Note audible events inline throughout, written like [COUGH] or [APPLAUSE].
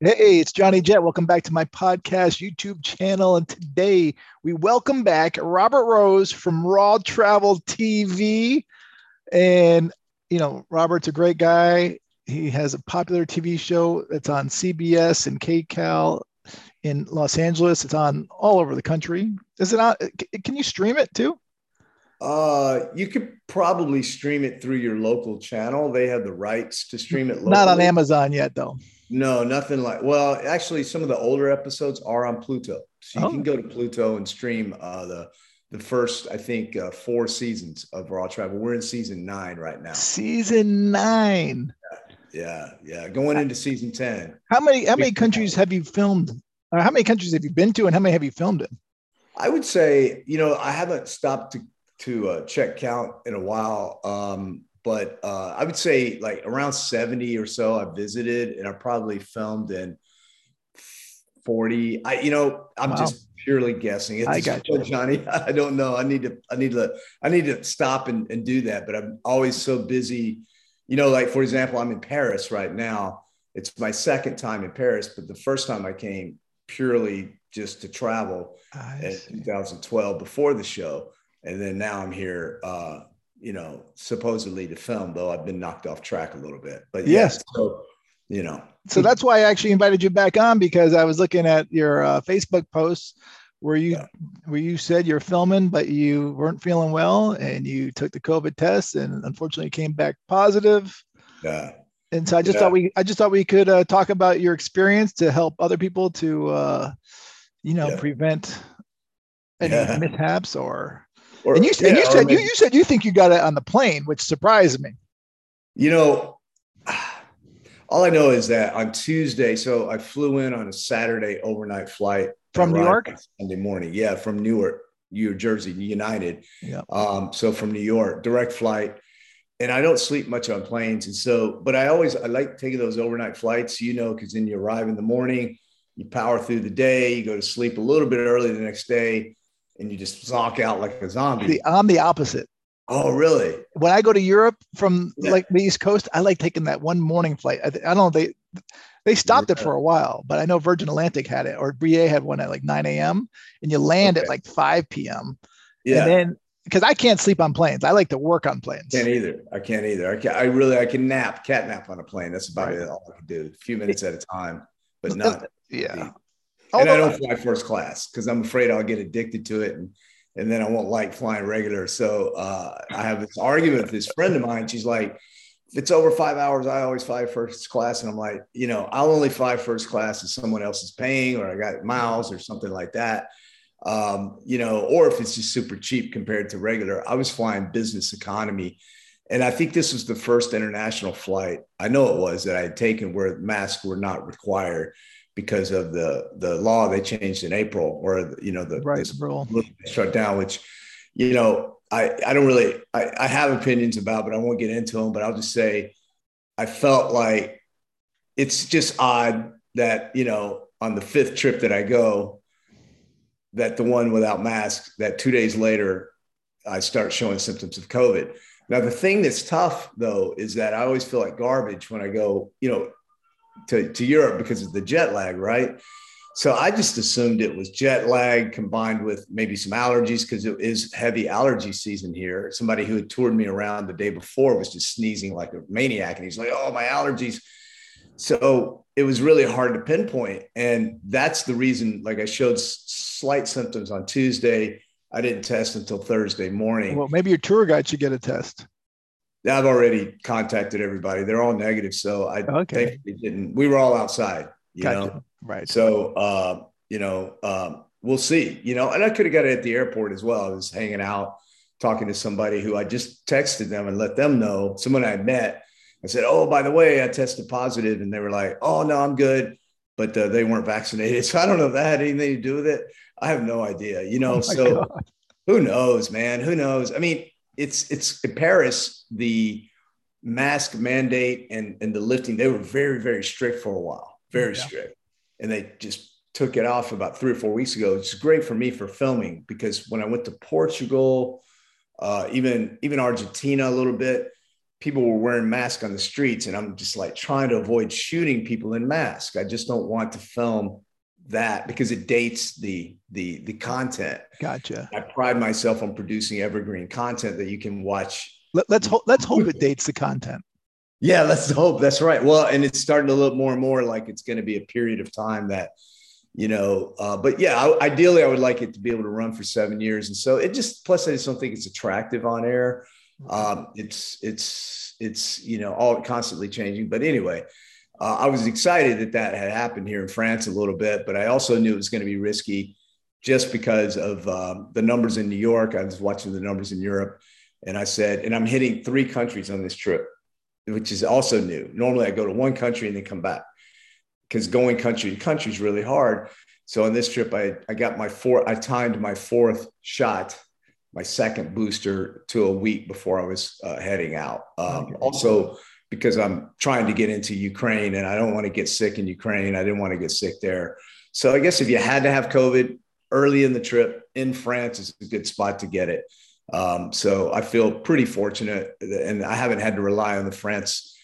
Hey, it's Johnny Jet. Welcome back to my podcast YouTube channel. And today we welcome back Robert Rose from Raw Travel TV. And, you know, Robert's a great guy. He has a popular TV show that's on CBS and KCAL in Los Angeles. It's on all over the country. Is it on? Can you stream it too? Uh, you could probably stream it through your local channel. They have the rights to stream it. Locally. Not on Amazon yet, though. No, nothing like. Well, actually, some of the older episodes are on Pluto, so you oh. can go to Pluto and stream uh, the the first, I think, uh, four seasons of Raw Travel. We're in season nine right now. Season nine. Yeah, yeah, yeah. going into season ten. How many how many countries have you filmed? Or how many countries have you been to, and how many have you filmed in? I would say, you know, I haven't stopped to to uh, check count in a while. Um, but uh, I would say like around 70 or so I visited and I probably filmed in 40. I, you know, I'm wow. just purely guessing. It's I got you. [LAUGHS] Johnny. I don't know. I need to, I need to, I need to stop and, and do that. But I'm always so busy. You know, like for example, I'm in Paris right now. It's my second time in Paris, but the first time I came purely just to travel in 2012 before the show and then now I'm here, uh, you know, supposedly to film, though I've been knocked off track a little bit. But yes, yeah, so you know, so that's why I actually invited you back on because I was looking at your uh, Facebook posts where you yeah. where you said you're filming, but you weren't feeling well, and you took the COVID test, and unfortunately came back positive. Yeah. And so I just yeah. thought we I just thought we could uh, talk about your experience to help other people to uh, you know prevent any mishaps or or, and you, yeah, and you said you, you said you think you got it on the plane, which surprised me. You know, all I know is that on Tuesday, so I flew in on a Saturday overnight flight from New York Sunday morning. Yeah, from Newark, New Jersey, United. Yeah. Um, so from New York, direct flight. And I don't sleep much on planes, and so, but I always I like taking those overnight flights, you know, because then you arrive in the morning, you power through the day, you go to sleep a little bit early the next day, and you just zonk out like a zombie. See, I'm the opposite. Oh, really? When I go to Europe from yeah. like the East Coast, I like taking that one morning flight. I, I don't know they they stopped it for a while, but I know Virgin Atlantic had it or BA had one at like 9 a.m. and you land okay. at like 5 p.m. Yeah. And then because I can't sleep on planes, I like to work on planes. Can't either. I can't either. I, can't, I really I can nap, cat nap on a plane. That's about right. it. All I can do. A few minutes at a time, but [LAUGHS] not. Yeah and I don't fly first class because I'm afraid I'll get addicted to it and and then I won't like flying regular. So uh, I have this argument with this friend of mine. She's like, if it's over five hours, I always fly first class. And I'm like, you know, I'll only fly first class if someone else is paying or I got miles or something like that. Um, you know, or if it's just super cheap compared to regular. I was flying business economy. And I think this was the first international flight. I know it was that I had taken where masks were not required because of the the law they changed in April, or you know the right rule shut down, which you know I I don't really I, I have opinions about, but I won't get into them. But I'll just say I felt like it's just odd that you know on the fifth trip that I go, that the one without masks, that two days later I start showing symptoms of COVID. Now the thing that's tough though is that I always feel like garbage when I go, you know, to, to Europe because of the jet lag, right? So I just assumed it was jet lag combined with maybe some allergies because it is heavy allergy season here. Somebody who had toured me around the day before was just sneezing like a maniac, and he's like, "Oh, my allergies." So it was really hard to pinpoint, and that's the reason. Like I showed slight symptoms on Tuesday. I didn't test until Thursday morning. Well, maybe your tour guide should get a test. I've already contacted everybody. They're all negative. So I okay. didn't, we were all outside, you gotcha. know? Right. So, uh, you know, um, we'll see, you know, and I could have got it at the airport as well. I was hanging out, talking to somebody who I just texted them and let them know someone I met. I said, Oh, by the way, I tested positive. And they were like, Oh, no, I'm good. But uh, they weren't [LAUGHS] vaccinated. So I don't know if that had anything to do with it. I have no idea, you know? Oh so God. who knows, man? Who knows? I mean, it's it's in Paris the mask mandate and and the lifting they were very very strict for a while, very yeah. strict, and they just took it off about three or four weeks ago. It's great for me for filming because when I went to Portugal, uh, even even Argentina a little bit, people were wearing masks on the streets, and I'm just like trying to avoid shooting people in masks. I just don't want to film that because it dates the the the content. Gotcha. I pride myself on producing evergreen content that you can watch. Let, let's ho- let's hope it dates the content. Yeah, let's hope that's right. Well, and it's starting to look more and more like it's going to be a period of time that, you know, uh, but yeah, I, ideally I would like it to be able to run for seven years. And so it just, plus I just don't think it's attractive on air. Um, it's, it's, it's, you know, all constantly changing. But anyway, uh, I was excited that that had happened here in France a little bit, but I also knew it was going to be risky just because of um, the numbers in New York. I was watching the numbers in Europe and I said, and I'm hitting three countries on this trip which is also new. Normally I go to one country and then come back because going country to country is really hard. So on this trip, I, I got my four, I timed my fourth shot, my second booster to a week before I was uh, heading out. Um. Also, because I'm trying to get into Ukraine and I don't want to get sick in Ukraine. I didn't want to get sick there. So I guess if you had to have COVID early in the trip in France is a good spot to get it. Um, so I feel pretty fortunate, and I haven't had to rely on the France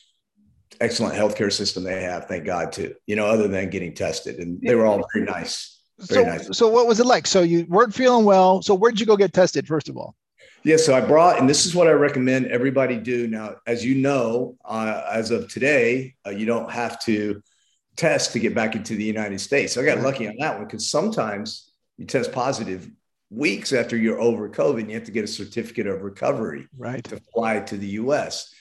excellent healthcare system they have. Thank God, too. You know, other than getting tested, and they were all very nice. Very so, nice. so what was it like? So you weren't feeling well. So where'd you go get tested first of all? Yeah, so I brought, and this is what I recommend everybody do. Now, as you know, uh, as of today, uh, you don't have to test to get back into the United States. So I got lucky on that one because sometimes you test positive weeks after you're over COVID, and you have to get a certificate of recovery right. to fly to the US.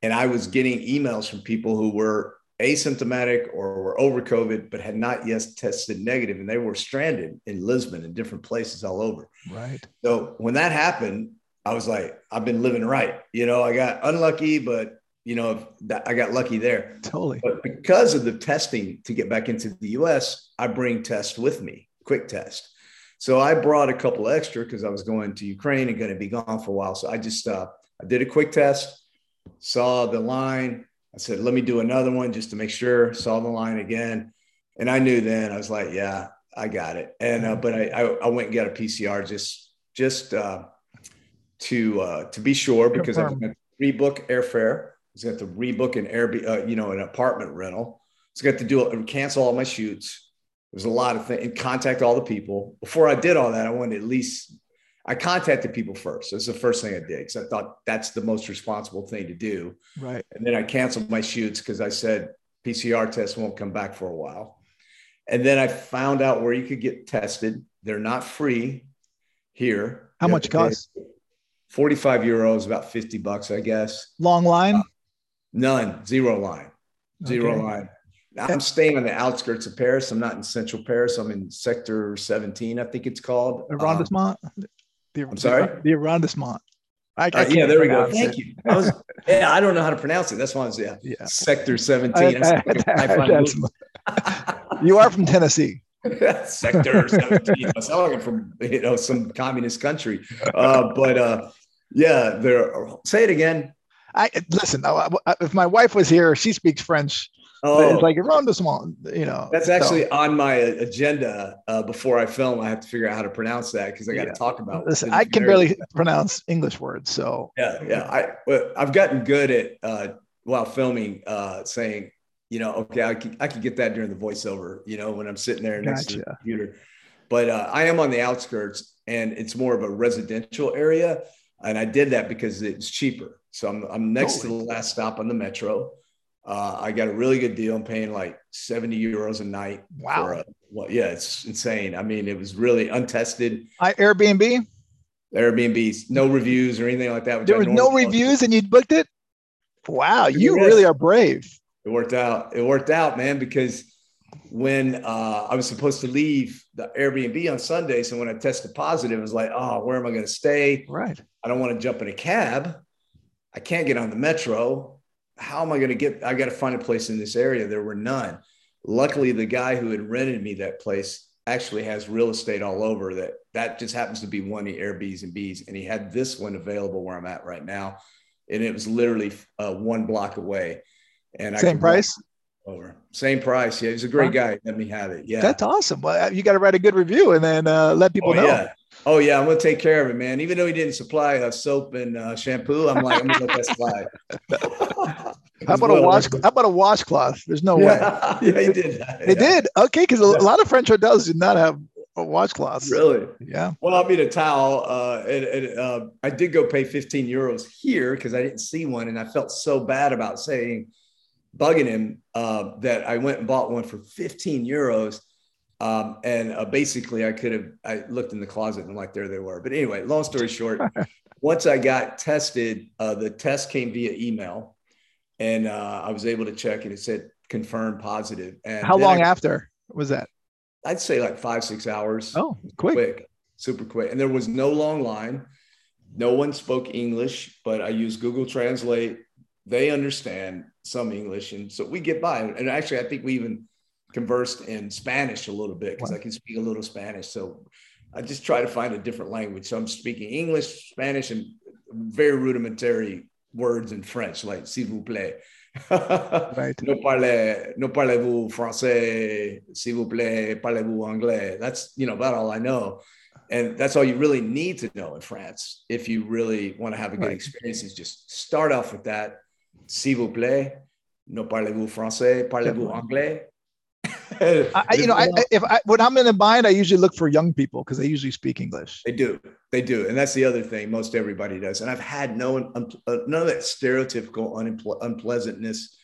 And I was getting emails from people who were asymptomatic or were over COVID, but had not yet tested negative, and they were stranded in Lisbon and different places all over. Right. So when that happened, I was like, I've been living right. You know, I got unlucky, but you know, I got lucky there. Totally. But because of the testing to get back into the US, I bring tests with me, quick test. So I brought a couple extra because I was going to Ukraine and going to be gone for a while. So I just uh, I did a quick test, saw the line. I said, let me do another one just to make sure. Saw the line again, and I knew then I was like, yeah, I got it. And uh, but I, I, I went and got a PCR just just uh, to uh, to be sure because I was going to rebook airfare. I was going to rebook an air uh, you know an apartment rental. I was going to do it, cancel all my shoots there's a lot of things and contact all the people. Before I did all that, I wanted at least I contacted people first. That's the first thing I did because I thought that's the most responsible thing to do. Right. And then I canceled my shoots because I said PCR tests won't come back for a while. And then I found out where you could get tested. They're not free here. How much cost? 45 euros, about 50 bucks, I guess. Long line? Uh, none, zero line, zero okay. line. I'm staying on the outskirts of Paris. I'm not in central Paris. I'm in sector 17, I think it's called. Arrondissement? Um, the, I'm sorry? The, arrondissement. I, I uh, yeah, there we go. Thank it. you. I was, yeah, I don't know how to pronounce it. That's why I was, yeah. yeah. Sector 17. I, I, you are from Tennessee. [LAUGHS] sector 17. I sound like I'm from, you know, some communist country. Uh, but uh, yeah, there. Say it again. I listen. If my wife was here, she speaks French Oh, it's like arrondissement, you know. That's actually so. on my agenda uh, before I film. I have to figure out how to pronounce that because I got to yeah. talk about. Listen, I can barely pronounce English words, so yeah, yeah. I I've gotten good at uh, while filming uh, saying, you know, okay, I can I can get that during the voiceover, you know, when I'm sitting there next gotcha. to the computer. But uh, I am on the outskirts, and it's more of a residential area, and I did that because it's cheaper. So I'm I'm next totally. to the last stop on the metro uh, I got a really good deal. I'm paying like 70 euros a night. Wow. A, well, yeah, it's insane. I mean, it was really untested. I Airbnb. Airbnbs, no reviews or anything like that. There was no reviews, and you booked it. Wow, you really are brave. It worked out. It worked out, man. Because when uh, I was supposed to leave the Airbnb on Sunday, so when I tested positive, I was like, "Oh, where am I going to stay?" Right. I don't want to jump in a cab. I can't get on the metro how am I going to get? I got to find a place in this area. There were none. Luckily, the guy who had rented me that place actually has real estate all over that. That just happens to be one of the Airbnbs and Bs. And he had this one available where I'm at right now. And it was literally uh, one block away. And same price? Over. Same price. Yeah, he's a great guy. Let me have it. Yeah. That's awesome. Well, you got to write a good review and then uh, let people oh, know. Yeah. Oh yeah, I'm gonna take care of it, man. Even though he didn't supply uh, soap and uh, shampoo, I'm like, I'm gonna let that slide. [LAUGHS] how about a wash? How about a washcloth? There's no yeah. way. [LAUGHS] yeah, he did. They yeah. did. Okay, because a lot of French hotels did not have a washcloth. Really? Yeah. Well, I mean a towel. Uh, and, and uh, I did go pay 15 euros here because I didn't see one, and I felt so bad about saying, bugging him uh, that I went and bought one for 15 euros. Um, and uh, basically, I could have I looked in the closet and like there they were. But anyway, long story short, [LAUGHS] once I got tested, uh, the test came via email, and uh, I was able to check, and it said confirmed positive. And how long I- after was that? I'd say like five six hours. Oh, quick. quick, super quick. And there was no long line. No one spoke English, but I used Google Translate. They understand some English, and so we get by. And actually, I think we even conversed in Spanish a little bit because I can speak a little Spanish. So I just try to find a different language. So I'm speaking English, Spanish, and very rudimentary words in French, like s'il vous plaît. Right. [LAUGHS] No parlez, no parlez-vous français, s'il vous plaît, parlez-vous anglais. That's, you know, about all I know. And that's all you really need to know in France. If you really want to have a good Right. experience, is just start off with that. S'il vous plaît, no parlez-vous français, parlez-vous anglais. I, you know, I, if I, when I'm in a bind, I usually look for young people because they usually speak English. They do. They do. And that's the other thing most everybody does. And I've had no uh, none of that stereotypical unple- unpleasantness.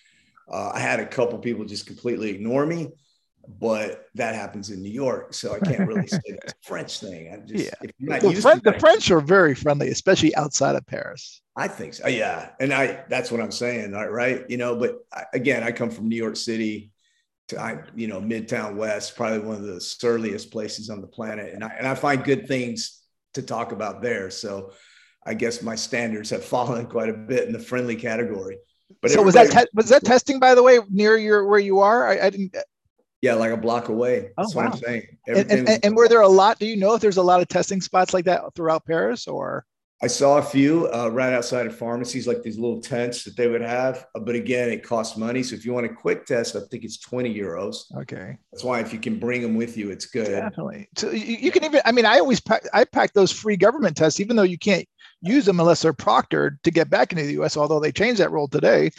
Uh, I had a couple people just completely ignore me, but that happens in New York. So I can't really [LAUGHS] say that's a French thing. I just, Yeah. if you're not The, used Fren- to the French are very friendly, especially outside of Paris. I think so. Yeah. And I, that's what I'm saying. all Right. You know, but I, again, I come from New York City to, I, you know, Midtown West, probably one of the surliest places on the planet. And I, and I find good things to talk about there. So I guess my standards have [LAUGHS] fallen quite a bit in the friendly category. But so was that te- was that [LAUGHS] testing by the way near your where you are? I, I didn't. Yeah, like a block away. Oh, That's what. I'm saying. And, Everything and, and were there a lot? Do you know if there's a lot of testing spots like that throughout Paris or? I saw a few uh, right outside of pharmacies, like these little tents that they would have. Uh, But again, it costs money. So if you want a quick test, I think it's 20 euros. Okay, That's why if you can bring them with you, it's good. definitely. So you, you can even. I mean, I always pack. I pack those free government tests, even though you can't use them unless they're proctored to get back into the U.S. Although they changed that rule today.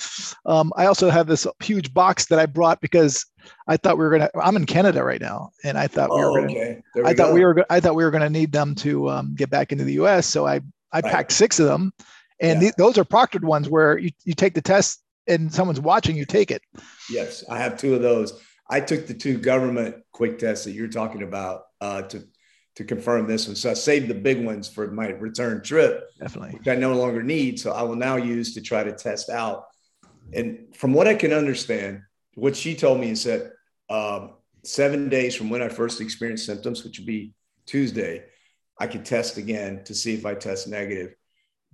Um, I also have this huge box that I brought because I thought we were gonna. I'm in Canada right now, and I thought we were Oh, gonna. okay. There I thought we were. I thought we were going to need them to um, get back into the U.S. So I I Right. packed six of them, and Yeah. the- those are proctored ones where you, you take the test and someone's watching you take it. Yes, I have two of those. I took the two government quick tests that you're talking about uh, to to confirm this one. So I saved the big ones for my return trip, Definitely. which I no longer need. So I will now use to try to test out. And from what I can understand, what she told me is that um, seven days from when I first experienced symptoms, which would be Tuesday, I could test again to see if I test negative.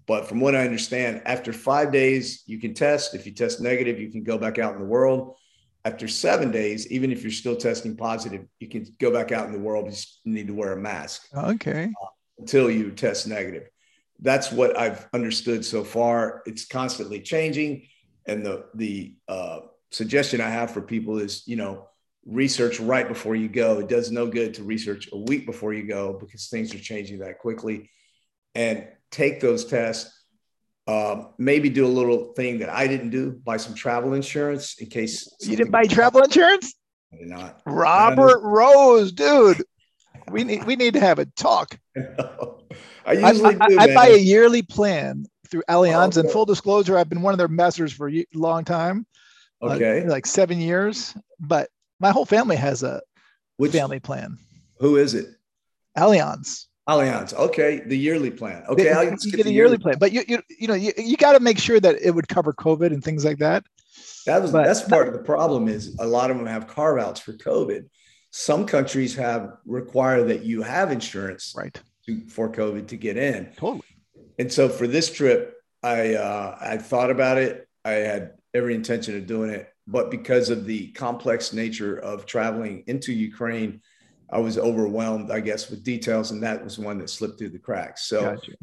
But from what I understand, after five days, you can test. If you test negative, you can go back out in the world. After seven days, even if you're still testing positive, you can go back out in the world. You just need to wear a mask Okay. until you test negative. That's what I've understood so far. It's constantly changing, and the the uh, suggestion I have for people is, you know, research right before you go. It does no good to research a week before you go because things are changing that quickly. And take those tests. Um, maybe do a little thing that I didn't do: buy some travel insurance in case You didn't buy travel insurance, I did not. Robert Rose, dude. We need we need to have a talk. I [LAUGHS] I, usually I- do. I man. buy a yearly plan through Allianz. And okay. full disclosure, I've been one of their messers for a long time, okay. like seven years. But my whole family has a Which family plan. Who is it? Allianz. Allianz. Okay, the yearly plan. Okay, you get, get a the yearly plan, but you you you know you, you got to make sure that it would cover COVID and things like that. That was but- that's part of the problem is a lot of them have carve outs for COVID. Some countries have require that you have insurance Right. to, for COVID to get in. Totally. And so for this trip, I uh, I thought about it. I had every intention of doing it, but because of the complex nature of traveling into Ukraine, I was overwhelmed, I guess, with details, and that was one that slipped through the cracks. So Gotcha.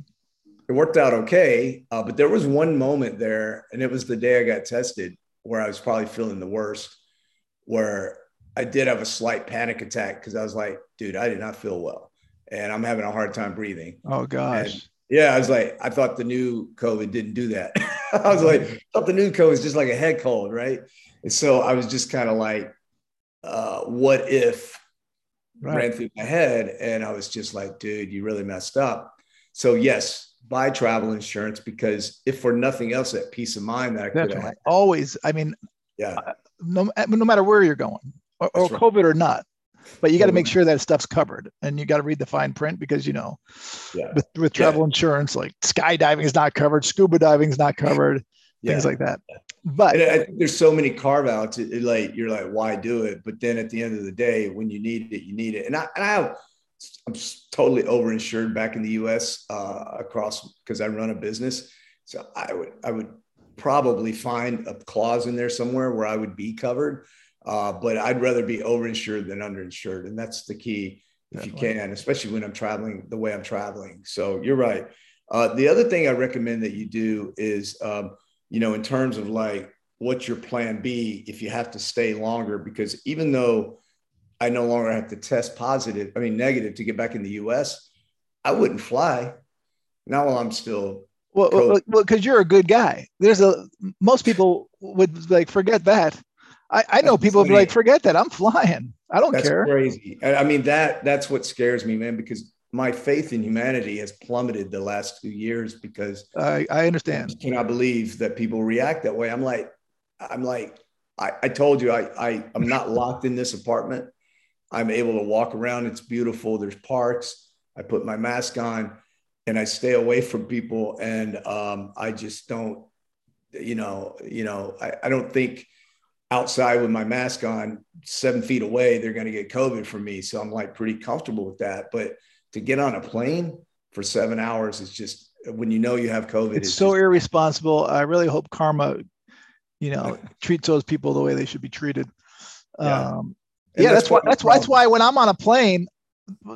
it worked out okay. Uh, but there was one moment there, and it was the day I got tested where I was probably feeling the worst. where I did have a slight panic attack because I was like, dude, I did not feel well. And I'm having a hard time breathing. Oh gosh. And yeah, I was like, I thought the new COVID didn't do that. [LAUGHS] [LAUGHS] I was like, the new COVID is just like a head cold, right? And so I was just kind of like, uh, what if right. ran through my head? And I was just like, dude, you really messed up. So yes, buy travel insurance because if for nothing else, that peace of mind that I could always. I mean, yeah, uh, no, no matter where you're going, or, or right. COVID or not, but you got to make sure that stuff's covered and you got to read the fine print because you know yeah. with, with travel yeah. insurance like skydiving is not covered scuba diving is not covered yeah. things like that but I, there's so many carve outs like you're like why do it but then at the end of the day when you need it you need it and i, and I have i'm totally overinsured back in the us uh, across because i run a business so i would i would probably find a clause in there somewhere where i would be covered uh, but I'd rather be overinsured than underinsured. And that's the key if Definitely. you can, especially when I'm traveling the way I'm traveling. So you're right. Uh, the other thing I recommend that you do is, um, you know, in terms of like what's your plan B if you have to stay longer, because even though I no longer have to test positive, I mean, negative to get back in the US, I wouldn't fly. Not while I'm still well, well, because you're a good guy. There's a most people would like forget that I, I know people be like, forget that. I'm flying. I don't that's care. Crazy. I mean, that that's what scares me, man, because my faith in humanity has plummeted the last two years because I, I understand. I cannot believe that people react that way. I'm like, I'm like, I, I told you I, I I'm not locked in this apartment. I'm able to walk around. It's beautiful. There's parks. I put my mask on and I stay away from people. And um, I just don't, you know, you know, I, I don't think outside with my mask on seven feet away, they're going to get COVID from me. So I'm like pretty comfortable with that. But to get on a plane for seven hours is just when you know you have COVID. It's, it's so just, irresponsible. I really hope karma, you know, [LAUGHS] treats those people the way they should be treated. Yeah, um, yeah that's, that's why that's why that's why when I'm on a plane,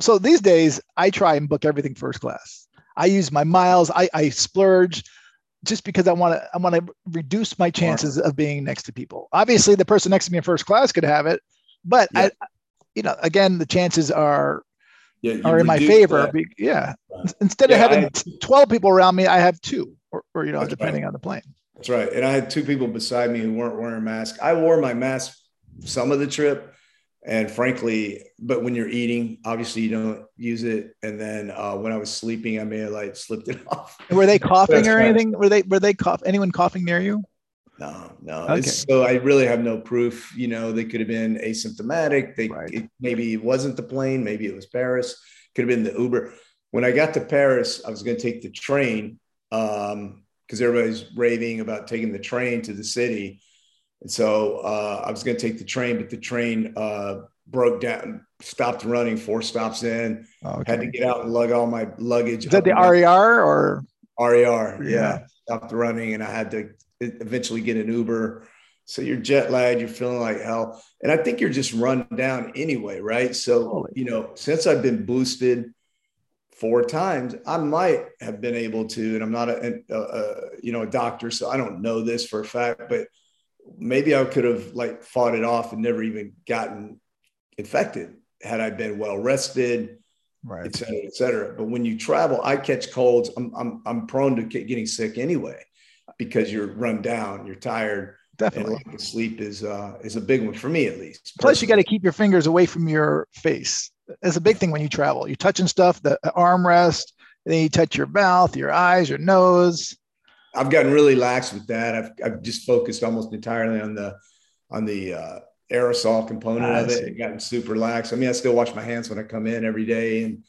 so these days I try and book everything first class. I use my miles, I, I splurge just because I want to I want to reduce my chances of being next to people. Obviously, the person next to me in first class could have it, but yeah. I, you know, again, the chances are yeah, are in my favor. Yeah. Right. Instead yeah, of having I, 12 people around me, I have two, or, or you know, depending right. on the plane. That's right. And I had two people beside me who weren't wearing masks. I wore my mask some of the trip, and frankly, but when you're eating, obviously you don't use it. And then uh, when I was sleeping, I may have like slipped it [LAUGHS] off. Were they coughing or anything? Were they were they cough? Anyone coughing near you? No, no. Okay. so I really have no proof. You know, they could have been asymptomatic. They right. it, maybe it wasn't the plane. Maybe it was Paris. Could have been the Uber. When I got to Paris, I was going to take the train because um, everybody's raving about taking the train to the city and so uh, I was going to take the train, but the train uh, broke down, stopped running four stops in. Okay. Had to get out and lug all my luggage. Is that the RER or? RER, yeah. yeah. Stopped running, and I had to eventually get an Uber. So you're jet lagged, you're feeling like hell, and I think you're just run down anyway, right? So Holy. you know, since I've been boosted four times, I might have been able to, and I'm not a, a, a you know a doctor, so I don't know this for a fact, but maybe I could have like fought it off and never even gotten infected had I been well rested, right. et cetera, et cetera. But when you travel, I catch colds. I'm, I'm, I'm prone to getting sick anyway because you're run down, you're tired. Definitely. And lack of sleep is, uh, is a big one for me, at least. Plus, you got to keep your fingers away from your face. That's a big thing when you travel. You're touching stuff, the armrest, then you touch your mouth, your eyes, your nose. I've gotten really lax with that. I've, I've just focused almost entirely on the on the uh, aerosol component I of it. and gotten super lax. I mean, I still wash my hands when I come in every day and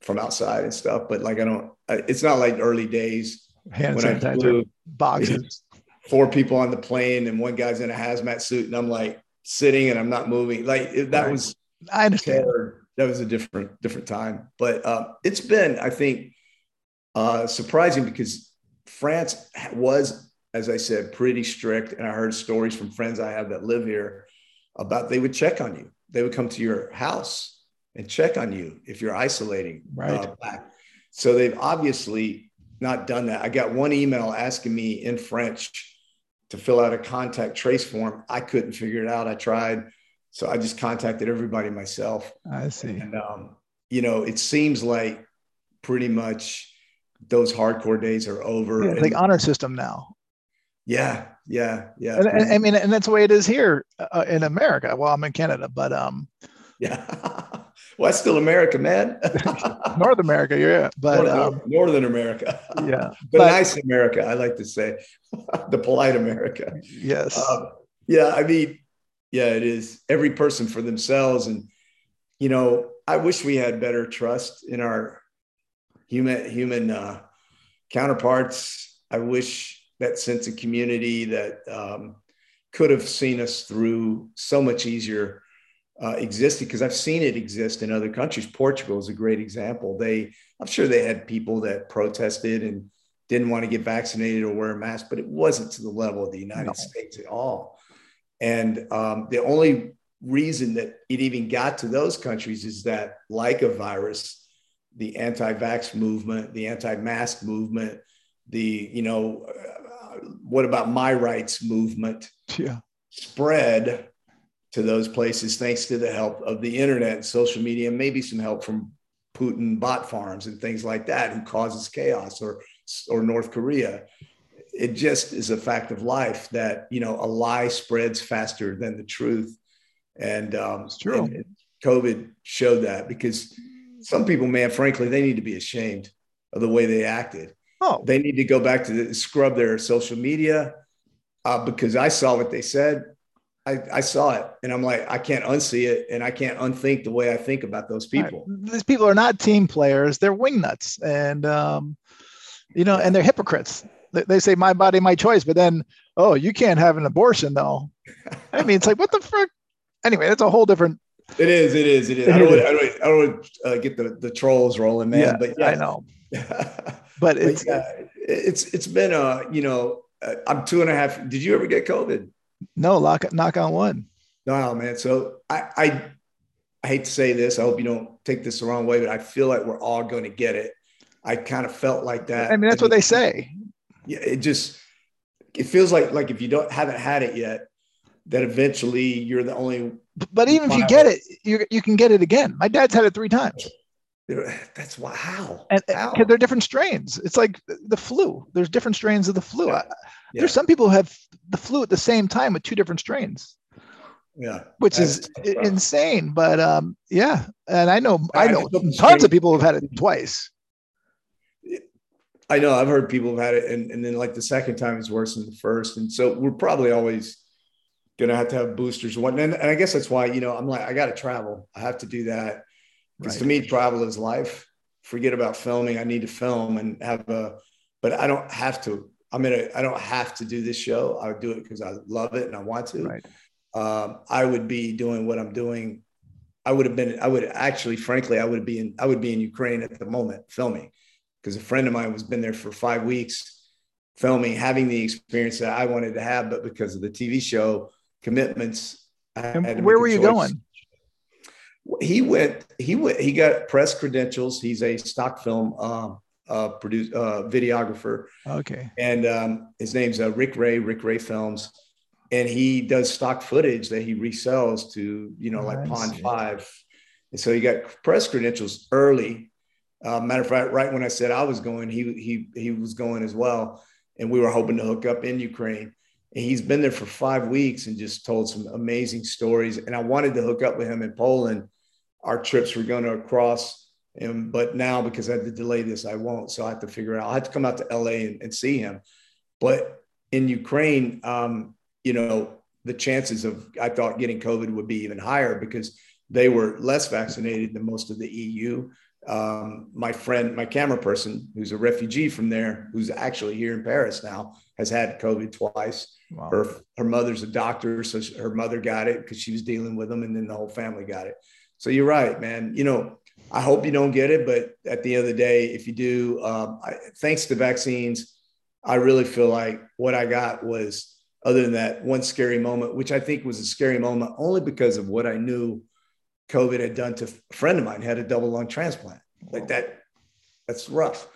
from outside and stuff. But like, I don't. It's not like early days Hand when I flew boxes. [LAUGHS] Four people on the plane and one guy's in a hazmat suit, and I'm like sitting and I'm not moving. Like that right. was. I understand. Terror. That was a different different time, but uh, it's been, I think, uh, surprising because France was, as I said, pretty strict. And I heard stories from friends I have that live here about they would check on you. They would come to your house and check on you if you're isolating. Right. Uh, so they've obviously not done that. I got one email asking me in French, to fill out a contact trace form. I couldn't figure it out. I tried. So I just contacted everybody myself. I see. And, um, you know, it seems like pretty much those hardcore days are over. Yeah, like honor system now. Yeah, yeah, yeah. And, and, I mean, and that's the way it is here uh, in America. Well, I'm in Canada, but um, yeah. [LAUGHS] well, that's still America, man. [LAUGHS] [LAUGHS] North America, yeah, but Northern, um, Northern America. Yeah, but, but, nice America. I like to say the polite America. Yes. Um, yeah, I mean, yeah, it is every person for themselves, and you know, I wish we had better trust in our human human uh, counterparts. I wish that sense of community that um, could have seen us through so much easier uh, existed because I've seen it exist in other countries. Portugal is a great example. They, I'm sure they had people that protested and didn't want to get vaccinated or wear a mask, but it wasn't to the level of the United no. States at all. And um, the only reason that it even got to those countries is that, like a virus, the anti-vax movement, the anti-mask movement, the you know, uh, what about my rights movement, yeah, spread to those places thanks to the help of the internet, social media, maybe some help from Putin bot farms and things like that, who causes chaos, or or North Korea. It just is a fact of life that you know a lie spreads faster than the truth, and um, it's true. And COVID showed that because some people, man, frankly, they need to be ashamed of the way they acted. Oh, they need to go back to the, scrub their social media uh, because I saw what they said. I, I, saw it and I'm like, I can't unsee it and I can't unthink the way I think about those people. Right. These people are not team players. They're wingnuts. And, um, you know, and they're hypocrites. They, they say my body, my choice, but then, oh, you can't have an abortion though. I mean, it's like, what the frick? Anyway, that's a whole different it is. It is. It is. I don't. Want, I don't. I don't want uh, get the, the trolls rolling, man. Yeah, but yeah, I know. [LAUGHS] but it's but yeah, it's it's been uh, you know uh, I'm two and a half. Did you ever get COVID? No. Lock knock on one. No, man. So I I I hate to say this. I hope you don't take this the wrong way, but I feel like we're all going to get it. I kind of felt like that. I mean, that's what they say. Yeah. It just it feels like like if you don't haven't had it yet, that eventually you're the only but even if you get it, you you can get it again. My dad's had it three times. That's why how and because they're different strains. It's like the flu. There's different strains of the flu. Yeah. Yeah. There's some people who have the flu at the same time with two different strains. Yeah, which is insane. But um, yeah, and I know I, I know tons of people who've had it twice. I know I've heard people have had it, and, and then like the second time is worse than the first, and so we're probably always gonna have to have boosters and And, and I guess that's why, you know, I'm like, I gotta travel. I have to do that. Because right. to me, travel is life. Forget about filming. I need to film and have a, but I don't have to. I'm gonna, I don't have to do this show. I would do it because I love it and I want to. Right. Um, I would be doing what I'm doing. I would have been, I would actually, frankly, I would be in, I would be in Ukraine at the moment filming because a friend of mine was been there for five weeks filming, having the experience that I wanted to have, but because of the TV show, commitments. where were you going? He went. He went. He got press credentials. He's a stock film um, uh, produce uh, videographer. Okay. And um, his name's uh, Rick Ray. Rick Ray Films, and he does stock footage that he resells to you know like Pond Five. And so he got press credentials early. Uh, matter of fact, right when I said I was going, he he he was going as well, and we were hoping to hook up in Ukraine he's been there for five weeks and just told some amazing stories. And I wanted to hook up with him in Poland. Our trips were going to cross, and but now because I had to delay this, I won't. So I have to figure out. I have to come out to LA and, and see him. But in Ukraine, um, you know, the chances of I thought getting COVID would be even higher because they were less vaccinated than most of the EU. Um, my friend, my camera person, who's a refugee from there, who's actually here in Paris now, has had COVID twice. Wow. Her her mother's a doctor, so her mother got it because she was dealing with them, and then the whole family got it. So you're right, man. You know, I hope you don't get it, but at the end of the day, if you do, um, I, thanks to vaccines, I really feel like what I got was other than that one scary moment, which I think was a scary moment only because of what I knew COVID had done to a friend of mine had a double lung transplant. Like that, that's rough.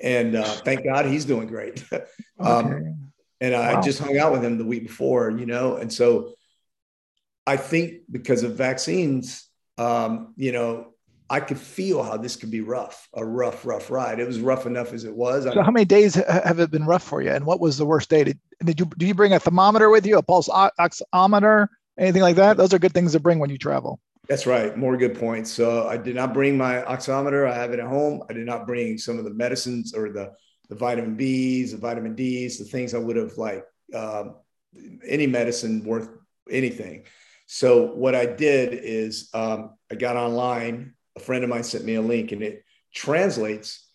And uh, thank God he's doing great. [LAUGHS] um, okay. And I just hung out with him the week before, you know, and so I think because of vaccines, um, you know, I could feel how this could be rough, a rough, rough ride. It was rough enough as it was. So how many days have it been rough for you? And what was the worst day? Did, did you do you bring a thermometer with you, a pulse oximeter, anything like that? Those are good things to bring when you travel. That's right. More good points. So I did not bring my oximeter. I have it at home. I did not bring some of the medicines or the the vitamin Bs, the vitamin Ds, the things I would have like um, any medicine worth anything. So what I did is um, I got online. A friend of mine sent me a link, and it translates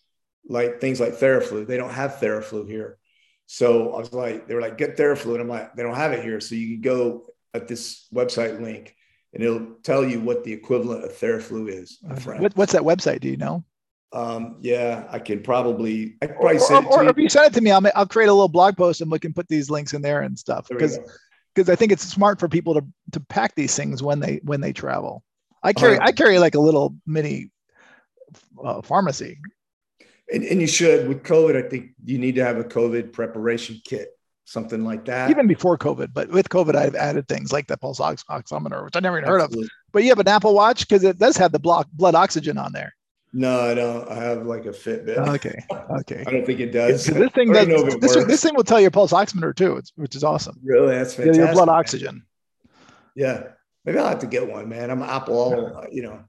like things like Theraflu. They don't have Theraflu here. So I was like, they were like, get Theraflu, and I'm like, they don't have it here. So you can go at this website link and it'll tell you what the equivalent of Theraflu is. What, what's that website? Do you know? Um, yeah, I can probably, I can Or, probably or, send it or to if you. send it to me, I'll, I'll create a little blog post and we can put these links in there and stuff. Because because I think it's smart for people to to pack these things when they when they travel. I carry I 100%. carry like a little mini uh, pharmacy. And, and you should with COVID, I think you need to have a COVID preparation kit, something like that. Even before COVID, but with COVID, I've added things like the pulse ox- oximeter, which I never even heard of. But you have an Apple Watch because it does have the block blood oxygen on there. No, I don't. I have like a Fitbit. Okay, okay. I don't think it does. this thing I does. don't know if it This, this thing will tell your pulse oximeter too, which is awesome. really, that's fantastic. your blood oxygen. Yeah, maybe I'll have to get one, man. I'm Apple. All, you know.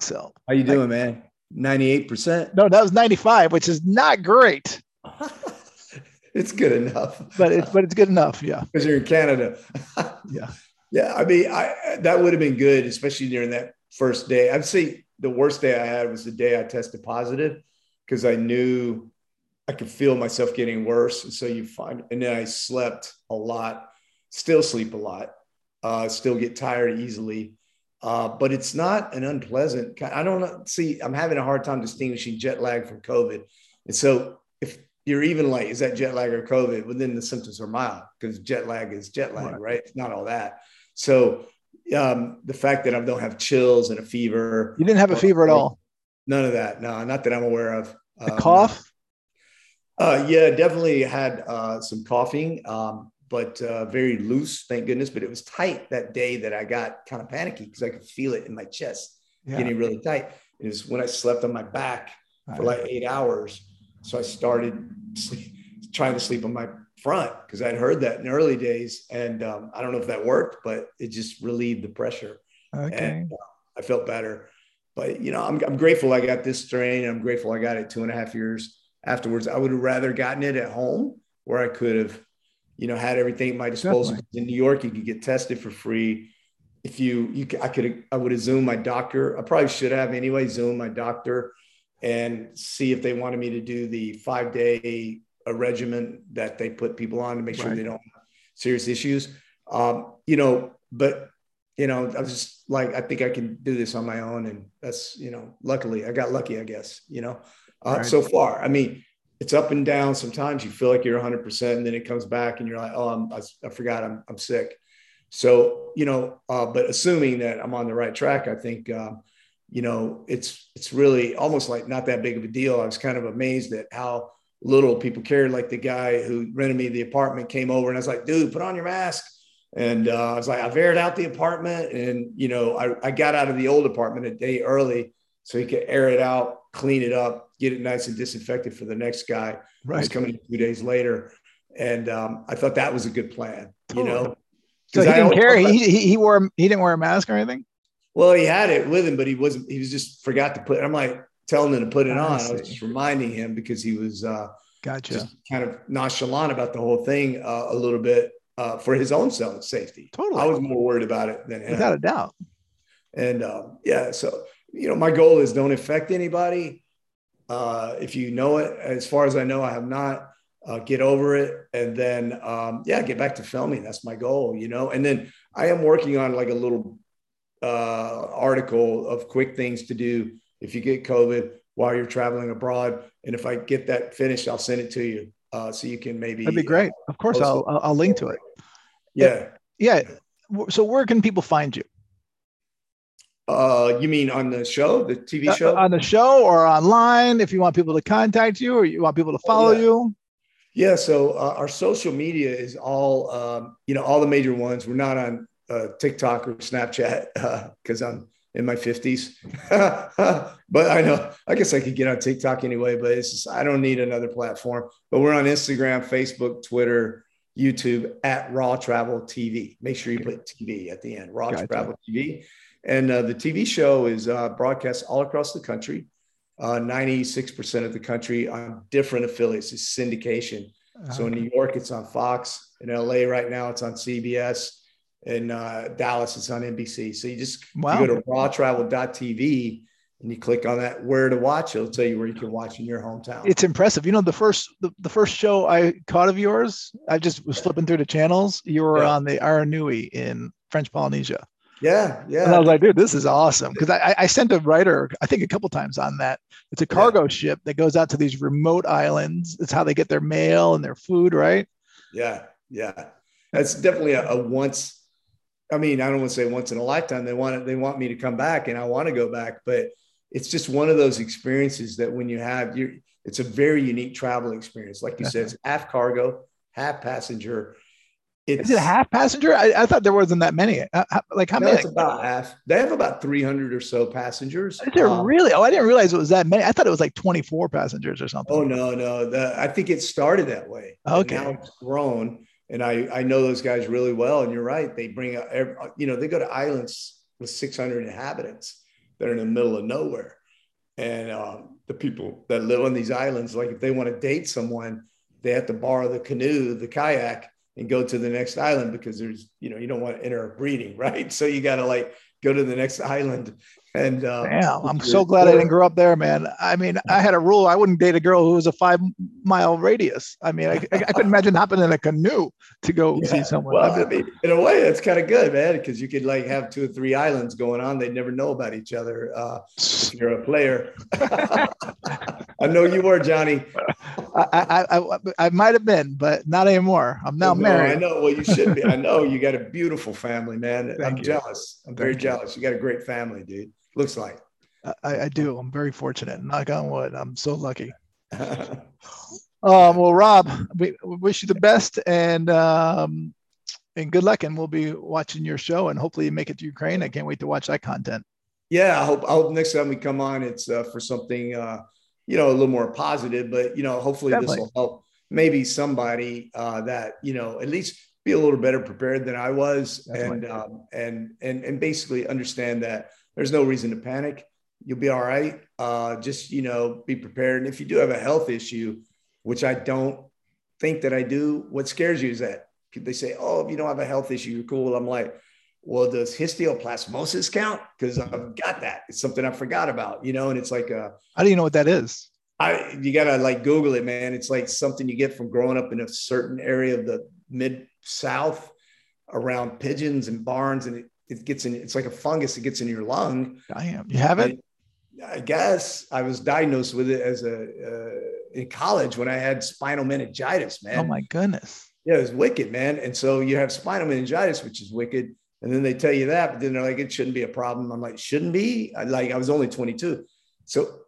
So How you doing, man? Ninety-eight percent. no, that was 95, which is not great, [LAUGHS] it's good enough. but it's but it's good enough. Yeah, because you're in Canada. yeah. [LAUGHS] Yeah, I mean, I that would have been good, especially during that first day. I'd say the worst day I had was the day I tested positive because I knew I could feel myself getting worse, and so you find, and then I slept a lot, still sleep a lot, uh, still get tired easily. Uh, but it's not an unpleasant. I don't. See, I'm having a hard time distinguishing jet lag from COVID, and so if you're even like, is that jet lag or COVID? Well, then the symptoms are mild because jet lag is jet lag, Right. right? It's not all that. So um, the fact that I don't have chills and a fever, You didn't have a fever at all. none of that. No, not that I'm aware of. A Um, cough. Uh, yeah, definitely had uh, some coughing, um, but uh, very loose, thank goodness. But it was tight that day that I got kind of panicky because I could feel it in my chest Yeah. getting really tight. It was when I slept on my back for like eight hours. So I started sleep, [LAUGHS] trying to sleep on my front because I'd heard that in the early days. And um, I don't know if that worked, but it just relieved the pressure. okay. And uh, I felt better. But, you know, I'm, I'm grateful I got this strain. I'm grateful I got it two and a half years afterwards. I would have rather gotten it at home where I could have, you know, had everything at my disposal. Definitely. In New York, you could get tested for free. If you, you, I could, I would have zoomed my doctor. I probably should have anyway, Zoom my doctor and see if they wanted me to do the five day a regimen that they put people on to make sure Right. they don't have serious issues. Um, you know, but you know, I was just like, I think I can do this on my own. And that's, you know, luckily I got lucky, I guess, you know, uh, Right. so far. I mean, it's up and down. Sometimes you feel like you're 100% and then it comes back and you're like, oh, I'm, I, I forgot I'm, I'm sick. So, you know, uh, but assuming that I'm on the right track, I think, um, you know, it's, it's really almost like not that big of a deal. I was kind of amazed at how little people cared. Like the guy who rented me the apartment came over and I was like, dude, put on your mask. And uh, I was like, I've aired out the apartment. And, you know, I, I got out of the old apartment a day early so he could air it out, clean it up, get it nice and disinfected for the next guy who's Right. coming in two days later. And um, I thought that was a good plan, you know? So he I didn't care. He, he he wore he didn't wear a mask or anything. well, he had it with him, but he wasn't, he was just forgot to put, I'm like telling him to put it I on. I was just reminding him because he was uh, Gotcha. just kind of nonchalant about the whole thing uh, a little bit uh, for his own self safety. Totally. I was more worried about it than him. Without a doubt. And um, yeah, so you know, my goal is don't infect anybody. Uh, if you know it, as far as I know, I have not. Uh, get over it, and then um, yeah, get back to filming. That's my goal, you know. And then I am working on like a little uh, article of quick things to do if you get COVID while you're traveling abroad. And if I get that finished, I'll send it to you uh, so you can maybe. That'd be great. Of course, I'll. I'll, I'll link to it. Yeah. Yeah. So where can people find you? Uh, you mean on the show, the TV Uh, show? on the show or online? If you want people to contact you or you want people to follow yeah. you. Yeah, so uh, our social media is all, um, you know, all the major ones. We're not on uh, TikTok or Snapchat because [LAUGHS] uh, I'm in my 50s. [LAUGHS] but I know, I guess I could get on TikTok anyway, but it's just, I don't need another platform. But we're on Instagram, Facebook, Twitter, YouTube at Raw Travel TV. Make sure you put TV at the end, Raw gotcha. Travel TV. And uh, the TV show is uh, broadcast all across the country, uh, 96% of the country on different affiliates. It's syndication. Uh-huh. So in New York, it's on Fox. In LA right now, it's on CBS. In uh, Dallas, it's on NBC. So you just wow. you go to rawtravel.tv and you click on that where to watch. It'll tell you where you can watch in your hometown. It's impressive. You know the first the, the first show i caught of yours i just was flipping through the channels. You were yeah. on the aranui in french polynesia. Yeah yeah. And i was like dude this is awesome. Because I, I sent a writer i think a couple times on that. It's a cargo yeah. ship that goes out to these remote islands. It's how they get their mail and their food right? Yeah yeah. That's definitely a, a once I mean, I don't want to say once in a lifetime. They want it, they want me to come back, and I want to go back. But it's just one of those experiences that when you have you it's a very unique travel experience. Like you said, it's [LAUGHS] half cargo, half passenger. It's, Is it half passenger? I, I, thought there wasn't that many. Uh, like how no, many? It's about half. They have about 300 or so passengers. Is there um, really? Oh, I didn't realize it was that many. I thought it was like 24 passengers or something. Oh no, no. The, I think it started that way. Okay. now it's grown, and I I know those guys really well. And you're right. They bring out, you know, they go to islands with 600 inhabitants they're in the middle of nowhere. And um, the people that live on these islands, like if they want to date someone, they have to borrow the canoe, the kayak, and go to the next island because there's, you know, you don't want to enter a breeding, [LAUGHS] right? So you got to like go to the next island and uh, damn, I'm so glad I didn't grow up there, man. I mean, I had a rule: I wouldn't date a girl who was a five mile radius. I mean, I, I, couldn't imagine hopping in a canoe to go yeah. see someone. Well, I mean, in a way, that's kind of good, man, because you could like have two or three islands going on. They'd never know about each other uh, if you're a player. [LAUGHS] I know you were, Johnny. I, I, I, I might have been, but not anymore. I'm now no, married. I know. Well, you should be. I know you got a beautiful family, man. Thank I'm you. jealous. I'm very jealous. You got a great family, dude looks like. I, I do. I'm very fortunate. Knock on wood. I'm so lucky. [LAUGHS] um, well, Rob, we, we, wish you the best and um, and good luck. And we'll be watching your show and hopefully you make it to Ukraine. I can't wait to watch that content. Yeah, I hope. I hope next time we come on, it's uh, for something uh, you know a little more positive. But you know, hopefully this will help maybe somebody uh, that you know at least be a little better prepared than I was, Definitely. and um, and and and basically understand that there's no reason to panic. You'll be all right. Uh, just, you know, be prepared. And if you do have a health issue, which I don't think that I do, what scares you is that they say, oh, if you don't have a health issue, you're cool. I'm like, well, does histoplasmosis count? Because I've got that. It's something I forgot about, you know, and it's like, a, how do you know what that is? I, you gotta like Google it, man. It's like something you get from growing up in a certain area of the mid South around pigeons and barns, and it, it gets in, it's like a fungus that gets in your lung. I am. You have it? I guess I was diagnosed with it as a uh, in college when I had spinal meningitis, man. Oh my goodness. Yeah, it was wicked, man. And so you have spinal meningitis, which is wicked. And then they tell you that, but then they're like, it shouldn't be a problem. I'm like, shouldn't be. I, like I was only 22. So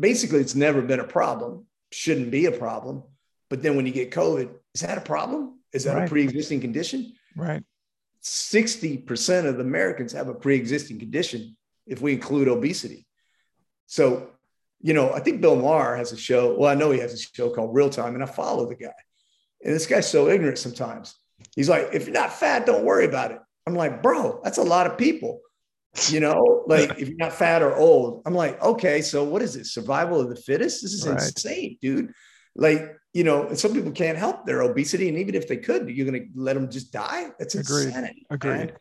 basically, it's never been a problem. Shouldn't be a problem. But then when you get COVID, is that a problem? Is that right. a pre-existing condition? Right. 60% of Americans have a pre-existing condition if we include obesity. So, you know, I think Bill Maher has a show. Well, I know he has a show called Real Time, and I follow the guy. And this guy's so ignorant sometimes. He's like, if you're not fat, don't worry about it. I'm like, bro, that's a lot of people. You know, like if you're not fat or old, I'm like, okay, so what is it? Survival of the fittest? This is right. insane, dude. Like, you know, and some people can't help their obesity. And even if they could, you're going to let them just die. That's Agreed. insanity. Agreed. Man.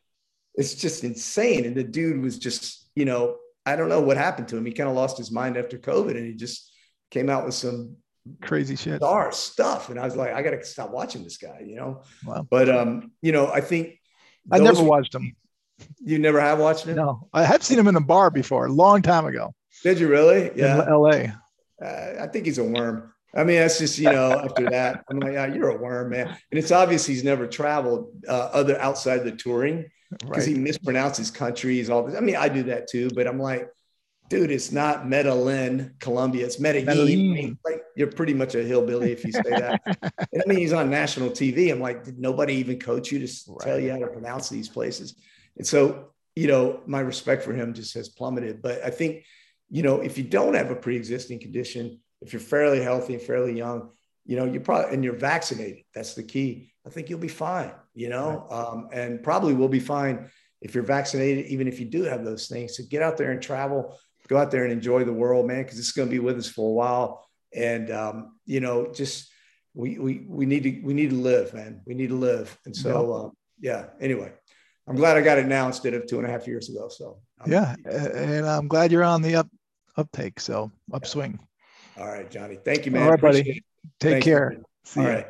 It's just insane. And the dude was just, you know, I don't know what happened to him. He kind of lost his mind after COVID and he just came out with some crazy shit, bizarre stuff. And I was like, I got to stop watching this guy, you know? Wow. But, um, you know, I think I never watched him. You never have watched him? No, I have seen him in a bar before, a long time ago. Did you really? Yeah. In LA. Uh, I think he's a worm. I mean, that's just, you know, after that, I'm like, yeah, you're a worm, man. And it's obvious he's never traveled uh, other outside the touring because right. he mispronounces countries, all this. I mean, I do that too, but I'm like, dude, it's not Medellin, Colombia. It's Medellin. Medellin. Like, you're pretty much a hillbilly if you say that. [LAUGHS] and I mean, he's on national TV. I'm like, did nobody even coach you to s- tell you how to pronounce these places? And so, you know, my respect for him just has plummeted. But I think, you know, if you don't have a pre-existing condition, if you're fairly healthy and fairly young, you know, you're probably and you're vaccinated. That's the key. I think you'll be fine. You know, um, and probably will be fine if you're vaccinated, even if you do have those things. So get out there and travel. Go out there and enjoy the world, man, because it's going to be with us for a while. And um, you know, just we we we need to we need to live, man. We need to live. And so, um, yeah. Anyway, I'm glad I got it now instead of two and a half years ago. So I'm- Yeah, a- and I'm glad you're on the up uptake. So upswing. All right, Johnny. Thank you, man. All right, buddy. Take Thanks, care. man. See All ya. right.